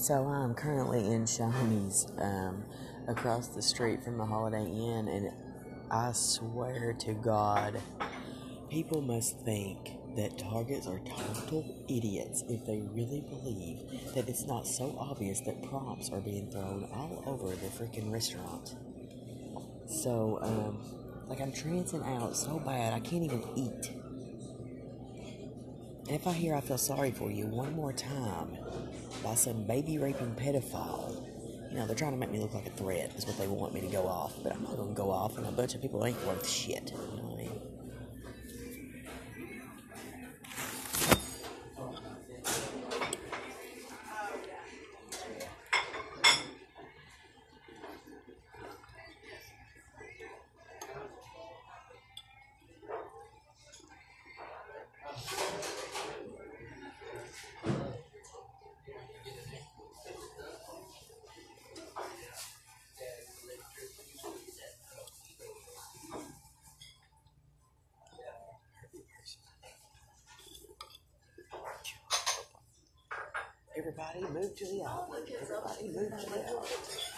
So I'm currently in Shoney's, um, across the street from the Holiday Inn, and I swear to God, people must think that Targets are total idiots if they really believe that it's not so obvious that props are being thrown all over the freaking restaurant. So, um, like I'm trancing out so bad I can't even eat. And if I hear I feel sorry for you one more time by some baby raping pedophile, you know, they're trying to make me look like a threat, is what they want me to go off. But I'm not going to go off, and a bunch of people ain't worth shit. You know what I mean? Everybody move to the outlet. Everybody move to the.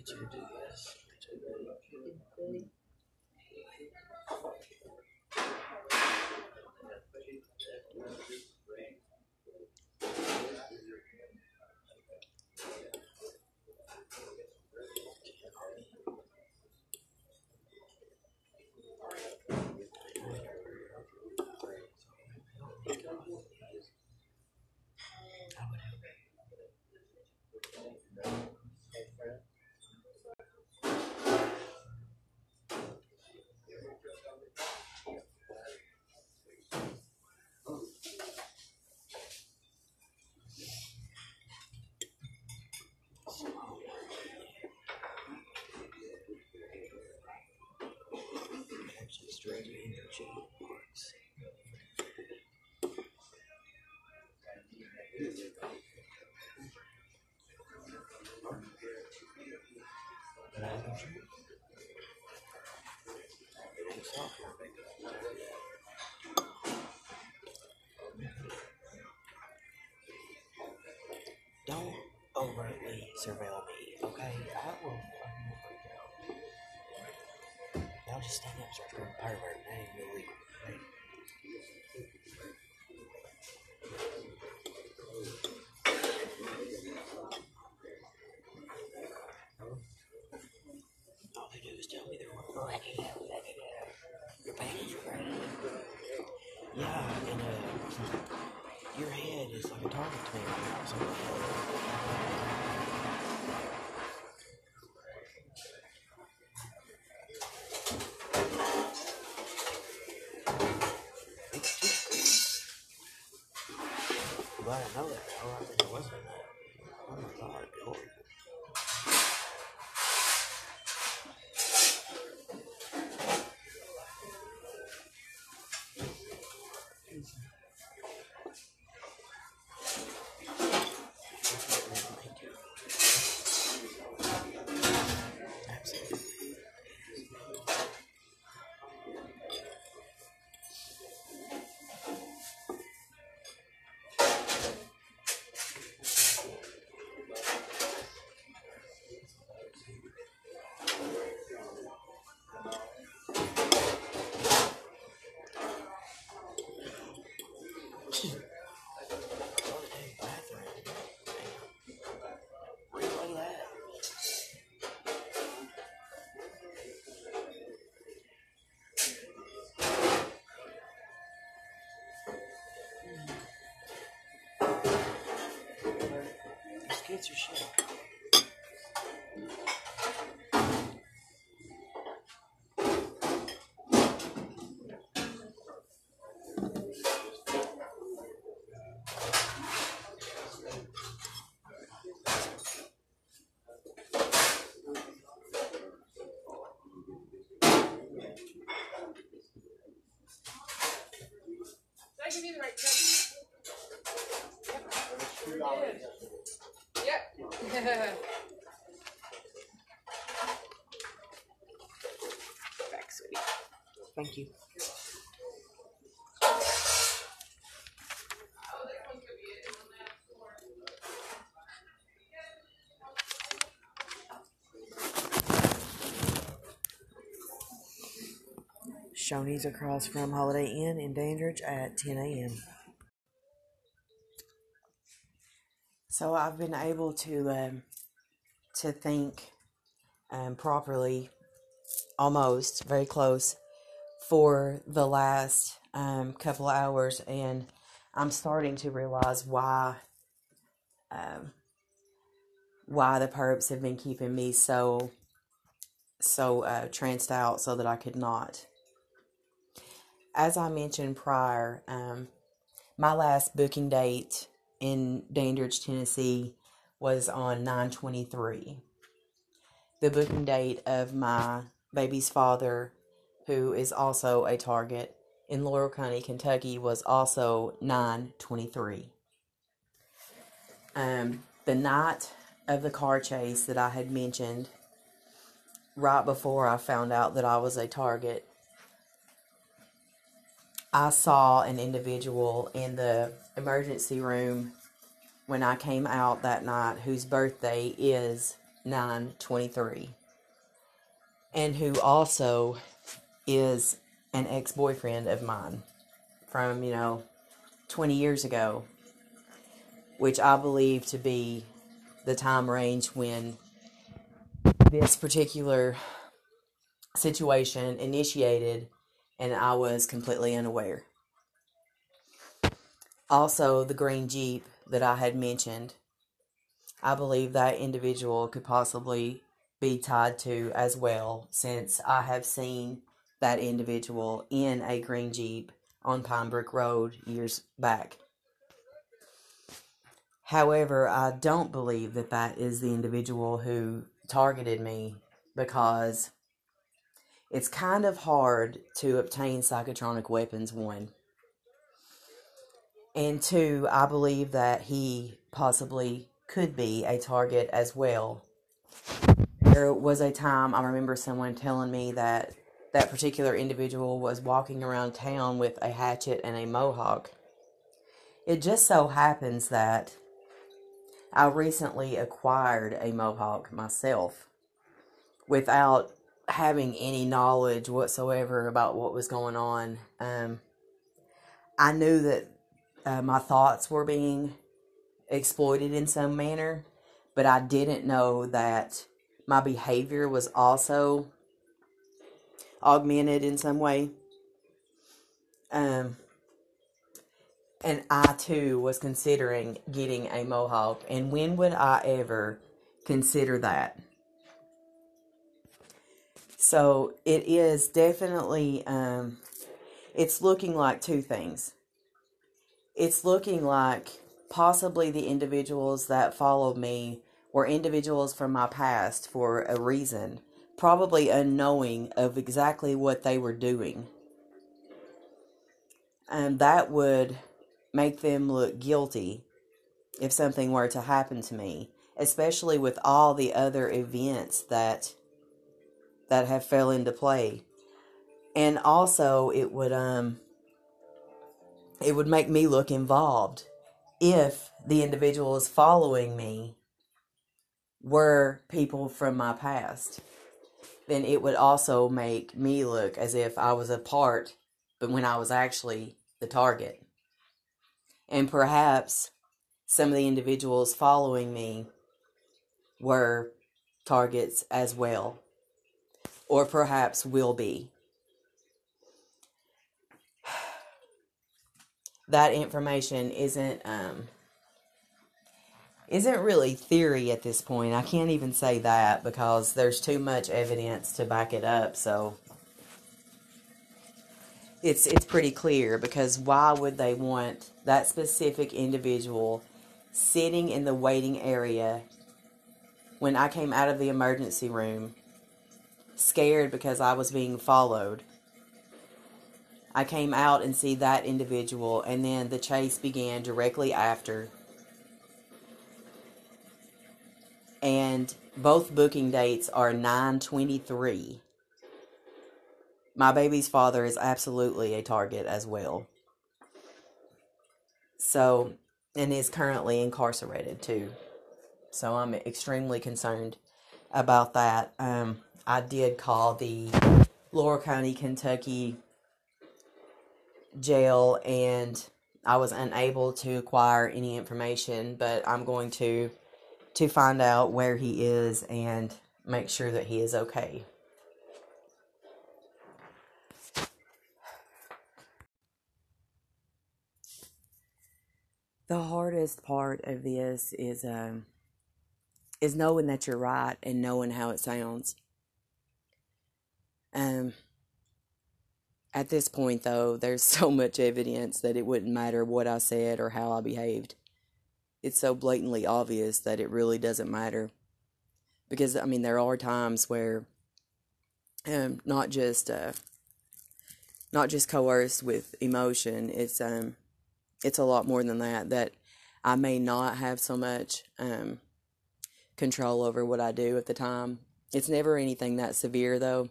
Think it's your do. Actually, straight energy works. Don't overtly surveil me, okay? I will fucking freak out. Y'all just stand up and start screaming pervert. That ain't illegal, right? All they do is tell me they're. Yeah, and uh, your head is like a target to me right now. So. That's your shit. Did I give you the right check? Yep. Sure did. Yep. Back, sweetie. Thank you. Shoney's across from Holiday Inn in Dandridge at 10 a.m. So I've been able to um, to think um, properly, almost very close, for the last um, couple hours, and I'm starting to realize why um, why the perps have been keeping me so so uh, tranced out, so that I could not. As I mentioned prior, um, my last booking date in Dandridge, Tennessee was on 923. The booking date of my baby's father, who is also a target in Laurel County, Kentucky, was also 923. Um, the night of the car chase that I had mentioned, right before I found out that I was a target, I saw an individual in the emergency room when I came out that night whose birthday is 923 and who also is an ex-boyfriend of mine from, you know, 20 years ago, which I believe to be the time range when this particular situation initiated and I was completely unaware. Also, the green Jeep that I had mentioned, I believe that individual could possibly be tied to as well, since I have seen that individual in a green Jeep on Pine Brook Road years back. However, I don't believe that that is the individual who targeted me because it's kind of hard to obtain psychotronic weapons, one. And two, I believe that he possibly could be a target as well. There was a time I remember someone telling me that that particular individual was walking around town with a hatchet and a mohawk. It just so happens that I recently acquired a mohawk myself without having any knowledge whatsoever about what was going on. Um, I knew that uh, my thoughts were being exploited in some manner, but I didn't know that my behavior was also augmented in some way. Um, and I too was considering getting a mohawk. And when would I ever consider that? So it is definitely, um, it's looking like two things. It's looking like possibly the individuals that followed me were individuals from my past for a reason, probably unknowing of exactly what they were doing. And that would make them look guilty if something were to happen to me, especially with all the other events that that have fell into play. And also it would um it would make me look involved if the individuals following me were people from my past. Then it would also make me look as if I was a part, but when I was actually the target. And perhaps some of the individuals following me were targets as well, or perhaps will be. That information isn't um, isn't really theory at this point. I can't even say that because there's too much evidence to back it up. So it's it's pretty clear because why would they want that specific individual sitting in the waiting area when I came out of the emergency room scared because I was being followed. I came out and see that individual and then the chase began directly after. And both booking dates are 923. My baby's father is absolutely a target as well. So, and is currently incarcerated too. So I'm extremely concerned about that. Um, I did call the Laurel County, Kentucky jail and I was unable to acquire any information, but I'm going to to find out where he is and make sure that he is okay. The hardest part of this is um is knowing that you're right and knowing how it sounds. Um, at this point, though, there's so much evidence that it wouldn't matter what I said or how I behaved. It's so blatantly obvious that it really doesn't matter. Because, I mean, there are times where um, not just uh, not just coerced with emotion. It's um, it's a lot more than that. That I may not have so much um, control over what I do at the time. It's never anything that severe though.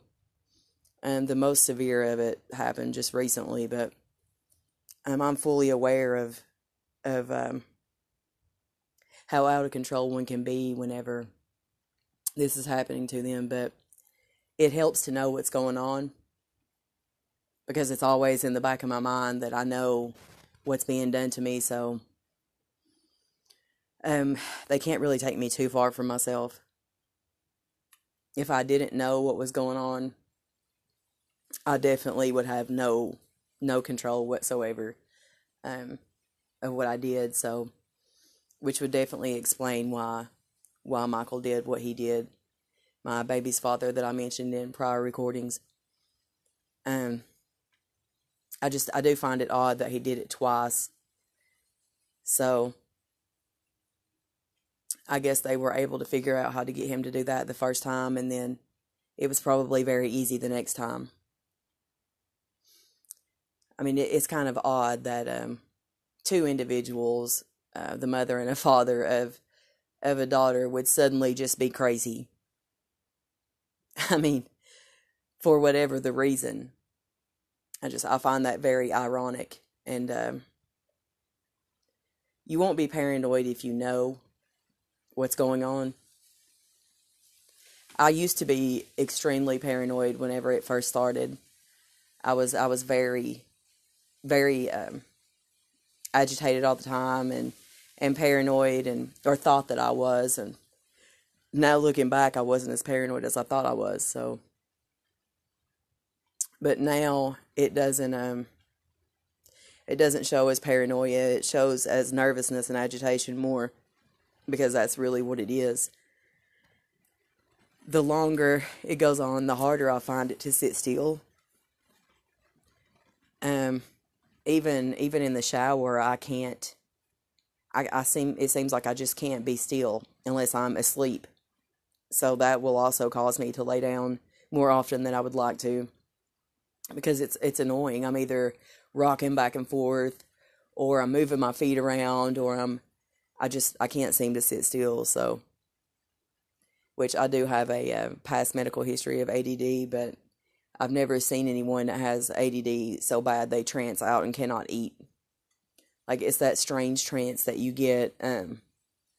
And the most severe of it happened just recently, but um, I'm fully aware of of um, how out of control one can be whenever this is happening to them. But it helps to know what's going on because it's always in the back of my mind that I know what's being done to me. So um, they can't really take me too far from myself. If I didn't know what was going on, I definitely would have no no control whatsoever um, of what I did. So, which would definitely explain why why Michael did what he did. My baby's father that I mentioned in prior recordings. Um, I just I do find it odd that he did it twice. So I guess they were able to figure out how to get him to do that the first time, and then it was probably very easy the next time. I mean, it's kind of odd that um, two individuals, uh, the mother and a father of of a daughter, would suddenly just be crazy. I mean, for whatever the reason. I just I find that very ironic, and um, you won't be paranoid if you know what's going on. I used to be extremely paranoid whenever it first started. I was I was very very um, agitated all the time and and paranoid and or thought that I was and now looking back I wasn't as paranoid as I thought I was so but now it doesn't um it doesn't show as paranoia it shows as nervousness and agitation more because that's really what it is. The longer it goes on, the harder I find it to sit still. Um, even even in the shower, I can't. I, I seem it seems like I just can't be still unless I'm asleep. So that will also cause me to lay down more often than I would like to, because it's it's annoying. I'm either rocking back and forth, or I'm moving my feet around, or I'm I just I can't seem to sit still. So, which I do have a uh, past medical history of ADD, but I've never seen anyone that has ADD so bad they trance out and cannot eat. Like it's that strange trance that you get, um,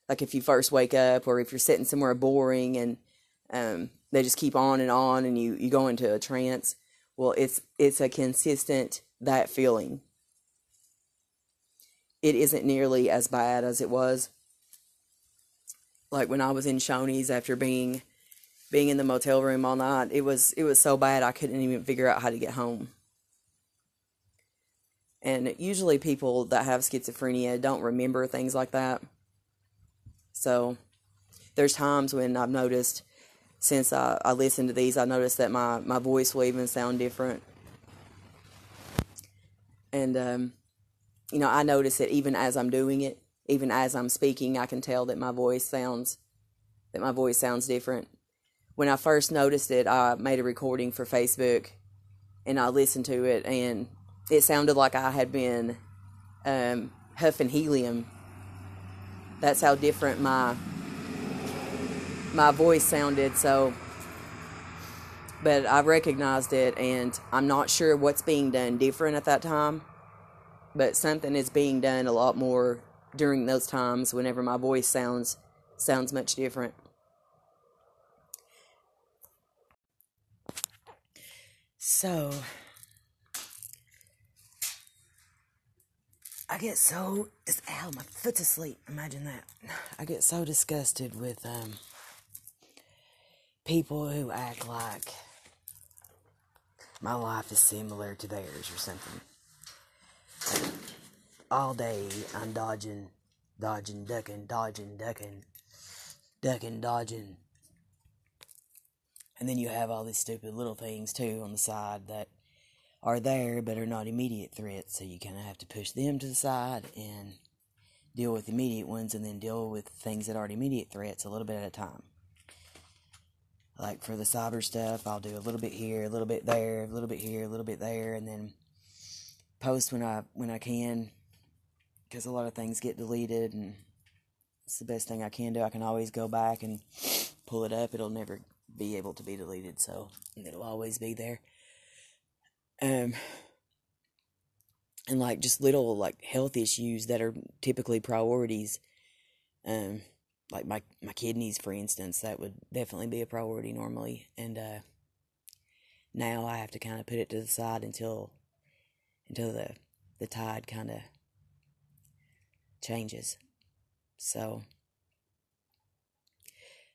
like if you first wake up or if you're sitting somewhere boring and um, they just keep on and on and you you go into a trance. Well, it's it's a consistent that feeling it isn't nearly as bad as it was. Like when I was in Shoney's after being being in the motel room all night, it was it was so bad I couldn't even figure out how to get home. And usually people that have schizophrenia don't remember things like that. So there's times when I've noticed since I, I listened to these, I noticed that my, my voice will even sound different. And, um, you know, I notice it even as I'm doing it, even as I'm speaking, I can tell that my voice sounds, that my voice sounds different. When I first noticed it, I made a recording for Facebook and I listened to it and it sounded like I had been um, huffing helium. That's how different my my voice sounded. So, but I recognized it, and I'm not sure what's being done different at that time. But something is being done a lot more during those times whenever my voice sounds sounds much different. So, I get so ow, my foot's asleep. Imagine that. I get so disgusted with um people who act like my life is similar to theirs or something. All day I'm dodging, dodging, ducking, dodging, ducking, ducking, dodging. And then you have all these stupid little things too on the side that are there but are not immediate threats, so you kind of have to push them to the side and deal with immediate ones and then deal with things that aren't immediate threats a little bit at a time. Like for the cyber stuff, I'll do a little bit here, a little bit there, a little bit here, a little bit there, and then post when I when I can, because a lot of things get deleted, and it's the best thing I can do. I can always go back and pull it up. It'll never be able to be deleted, so it'll always be there. Um, and like just little like health issues that are typically priorities. Um, like my my kidneys, for instance, that would definitely be a priority normally, and uh, now I have to kind of put it to the side until until the the tide kind of changes. So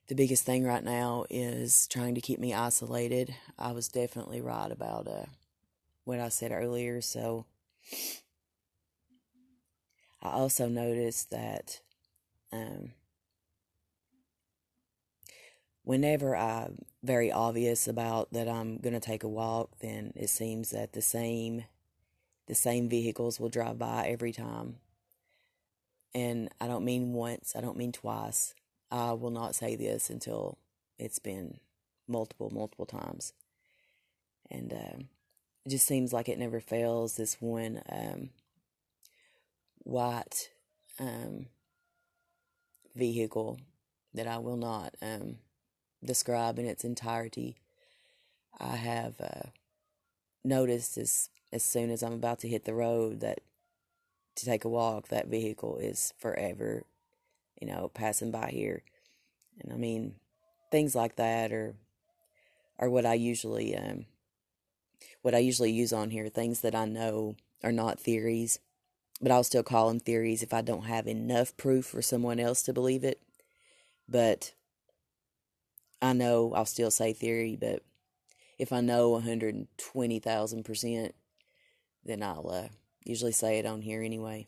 the biggest thing right now is trying to keep me isolated. I was definitely right about uh, what I said earlier. So I also noticed that um, whenever I'm very obvious about that I'm going to take a walk, then it seems that the same the same vehicles will drive by every time. And I don't mean once, I don't mean twice. I will not say this until it's been multiple, multiple times. And um, it just seems like it never fails. This one um, white um, vehicle that I will not um, describe in its entirety. I have uh, noticed as as soon as I'm about to hit the road that to take a walk, that vehicle is forever, you know, passing by here. And I mean, things like that are are what I usually um what I usually use on here, things that I know are not theories, but I'll still call them theories if I don't have enough proof for someone else to believe it. But I know I'll still say theory, but if I know 120,000%, then I'll uh, usually say it on here anyway.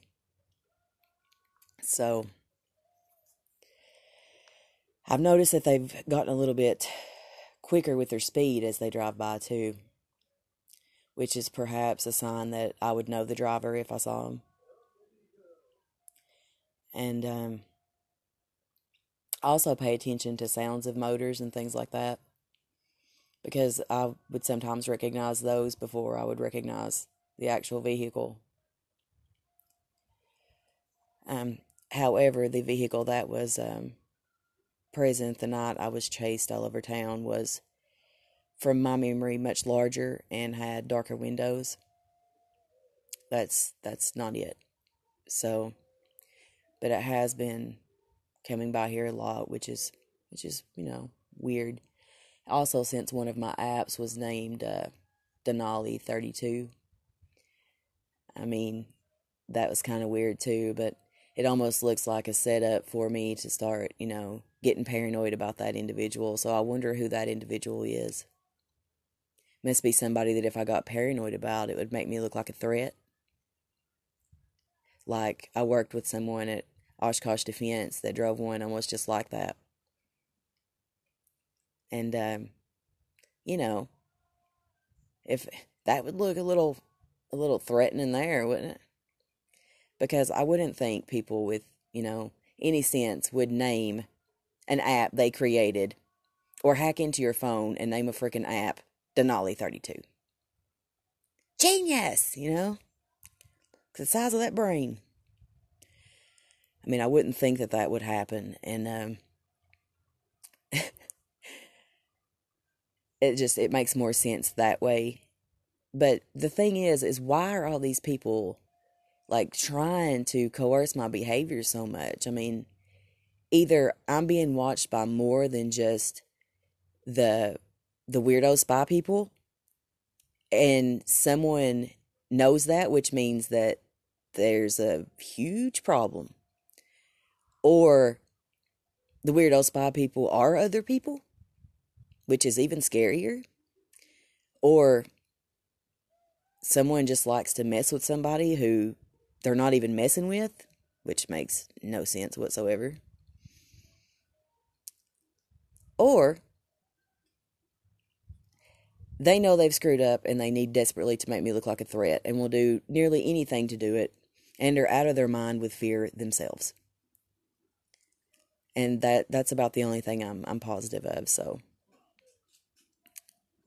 So, I've noticed that they've gotten a little bit quicker with their speed as they drive by, too, which is perhaps a sign that I would know the driver if I saw him. And, um, also pay attention to sounds of motors and things like that because I would sometimes recognize those before I would recognize the actual vehicle. Um, however, the vehicle that was um, present the night I was chased all over town was, from my memory, much larger and had darker windows. That's that's not it. So, but it has been coming by here a lot, which is which is you know weird. Also, since one of my apps was named uh, Denali thirty two, I mean that was kind of weird too. But it almost looks like a setup for me to start you know getting paranoid about that individual. So I wonder who that individual is. Must be somebody that if I got paranoid about, it would make me look like a threat. Like I worked with someone at Oshkosh Defense that drove one almost just like that. And, um, you know, if that would look a little, a little threatening there, wouldn't it? Because I wouldn't think people with, you know, any sense would name an app they created or hack into your phone and name a freaking app Denali 32. Genius, you know? The size of that brain. I mean, I wouldn't think that that would happen. And, um, it just, it makes more sense that way. But the thing is, is why are all these people like trying to coerce my behavior so much? I mean, either I'm being watched by more than just the the weirdo spy people and someone knows that which means that there's a huge problem or the weirdo spy people are other people which is even scarier or someone just likes to mess with somebody who they're not even messing with which makes no sense whatsoever or they know they've screwed up and they need desperately to make me look like a threat and will do nearly anything to do it and are out of their mind with fear themselves. And that that's about the only thing I'm I'm positive of, so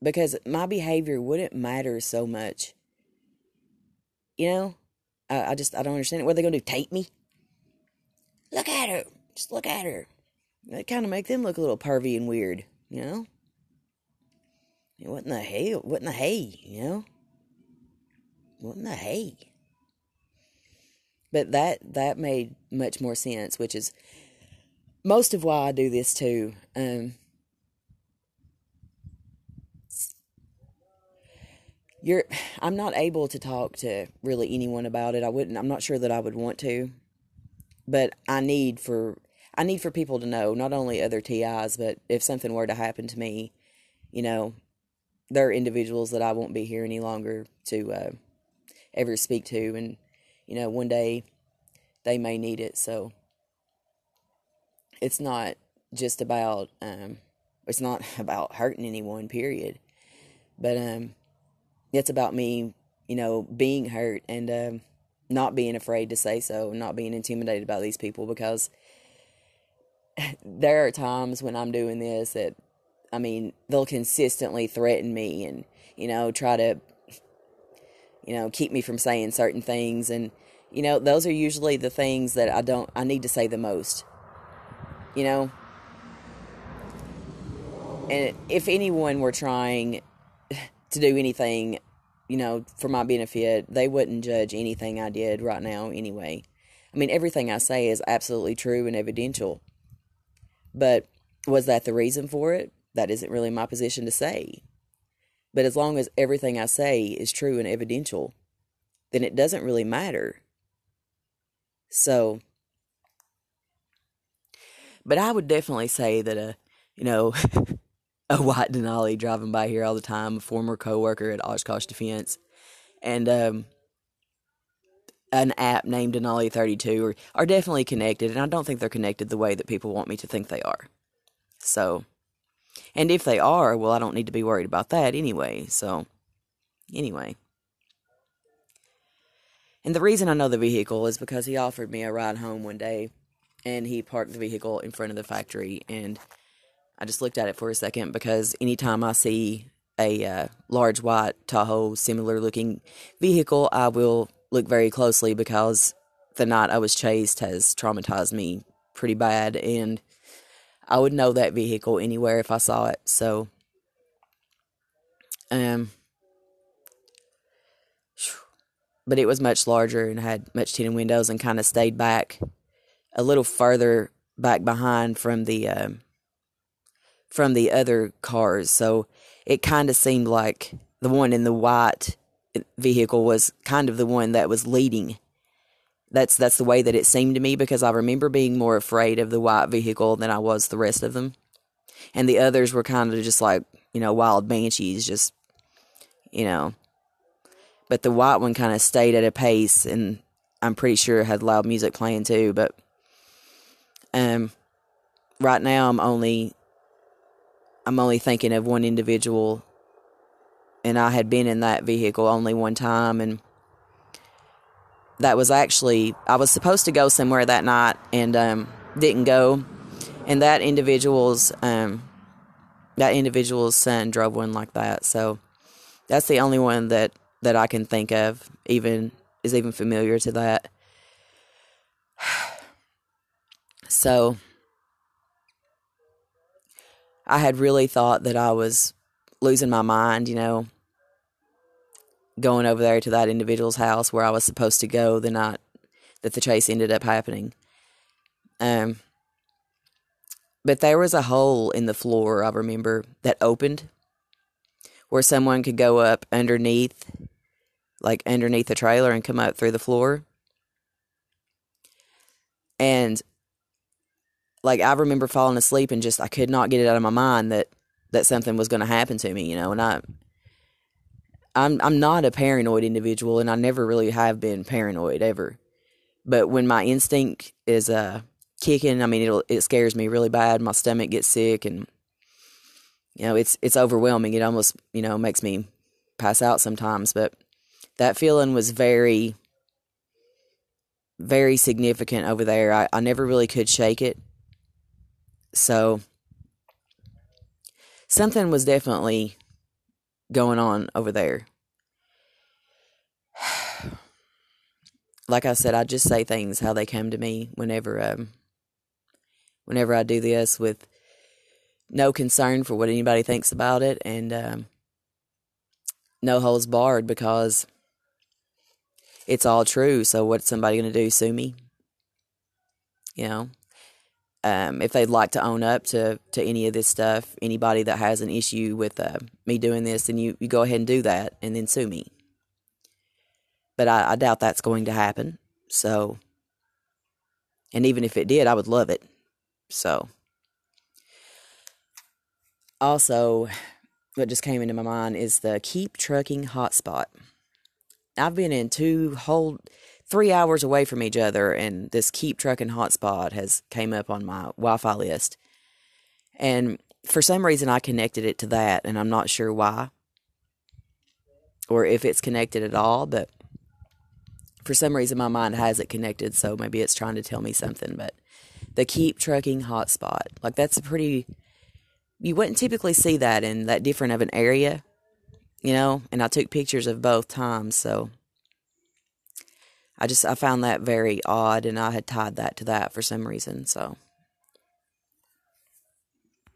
because my behavior wouldn't matter so much. You know? I, I just I don't understand it. What are they gonna do? Tape me? Look at her. Just look at her. That kind of make them look a little pervy and weird, you know? What in the hell? What in the hay, you know? What in the hay? But that that made much more sense, which is most of why I do this too. Um, you're I'm not able to talk to really anyone about it. I wouldn't I'm not sure that I would want to. But I need for I need for people to know, not only other TIs, but if something were to happen to me, you know, there are individuals that I won't be here any longer to uh, ever speak to, and you know, one day they may need it. So it's not just about um, it's not about hurting anyone. Period. But um, it's about me, you know, being hurt and um, not being afraid to say so, not being intimidated by these people because there are times when I'm doing this that I mean, they'll consistently threaten me and, you know, try to, you know, keep me from saying certain things. And, you know, those are usually the things that I don't, I need to say the most, you know? And if anyone were trying to do anything, you know, for my benefit, they wouldn't judge anything I did right now anyway. I mean, everything I say is absolutely true and evidential. But was that the reason for it? that isn't really my position to say. But as long as everything I say is true and evidential, then it doesn't really matter. So, but I would definitely say that a, you know, a white Denali driving by here all the time, a former coworker at Oshkosh Defense, and um, an app named Denali 32 are, are definitely connected, and I don't think they're connected the way that people want me to think they are. So, and if they are, well, I don't need to be worried about that anyway. So, anyway. And the reason I know the vehicle is because he offered me a ride home one day and he parked the vehicle in front of the factory. And I just looked at it for a second because anytime I see a uh, large white Tahoe similar looking vehicle, I will look very closely because the night I was chased has traumatized me pretty bad. And I would know that vehicle anywhere if I saw it. So, um, but it was much larger and had much tinted windows and kind of stayed back a little further back behind from the um, from the other cars. So it kind of seemed like the one in the white vehicle was kind of the one that was leading that's that's the way that it seemed to me because I remember being more afraid of the white vehicle than I was the rest of them. And the others were kind of just like, you know, wild banshees, just you know. But the white one kind of stayed at a pace and I'm pretty sure it had loud music playing too, but Um, right now, I'm only I'm only thinking of one individual, and I had been in that vehicle only one time, and that was actually I was supposed to go somewhere that night and um, didn't go, and that individual's um, that individual's son drove one like that. So that's the only one that that I can think of even is even familiar to that. So I had really thought that I was losing my mind, you know, going over there to that individual's house where I was supposed to go the night that the chase ended up happening. Um, but there was a hole in the floor, I remember, that opened where someone could go up underneath, like underneath the trailer and come up through the floor. And like I remember falling asleep and just I could not get it out of my mind that that something was going to happen to me, you know, and I I'm I'm not a paranoid individual and I never really have been paranoid ever. But when my instinct is uh kicking, I mean it it scares me really bad. My stomach gets sick and you know, it's it's overwhelming. It almost, you know, makes me pass out sometimes, but that feeling was very very significant over there. I, I never really could shake it. So something was definitely going on over there. like I said, I just say things how they come to me whenever um whenever I do this with no concern for what anybody thinks about it and um no holds barred because it's all true. So what's somebody going to do? Sue me? You know, um, if they'd like to own up to, to any of this stuff, anybody that has an issue with uh, me doing this, then you, you go ahead and do that and then sue me. But I, I doubt that's going to happen. So, and even if it did, I would love it. So, also, what just came into my mind is the Keep Trucking Hotspot. I've been in two whole three hours away from each other, and this Keep Trucking Hotspot has came up on my Wi-Fi list, and for some reason I connected it to that, and I'm not sure why, or if it's connected at all, but for some reason my mind has it connected, so maybe it's trying to tell me something. But the Keep Trucking Hotspot, like that's a pretty you wouldn't typically see that in that different of an area, you know, and I took pictures of both times, so I just I found that very odd and I had tied that to that for some reason, so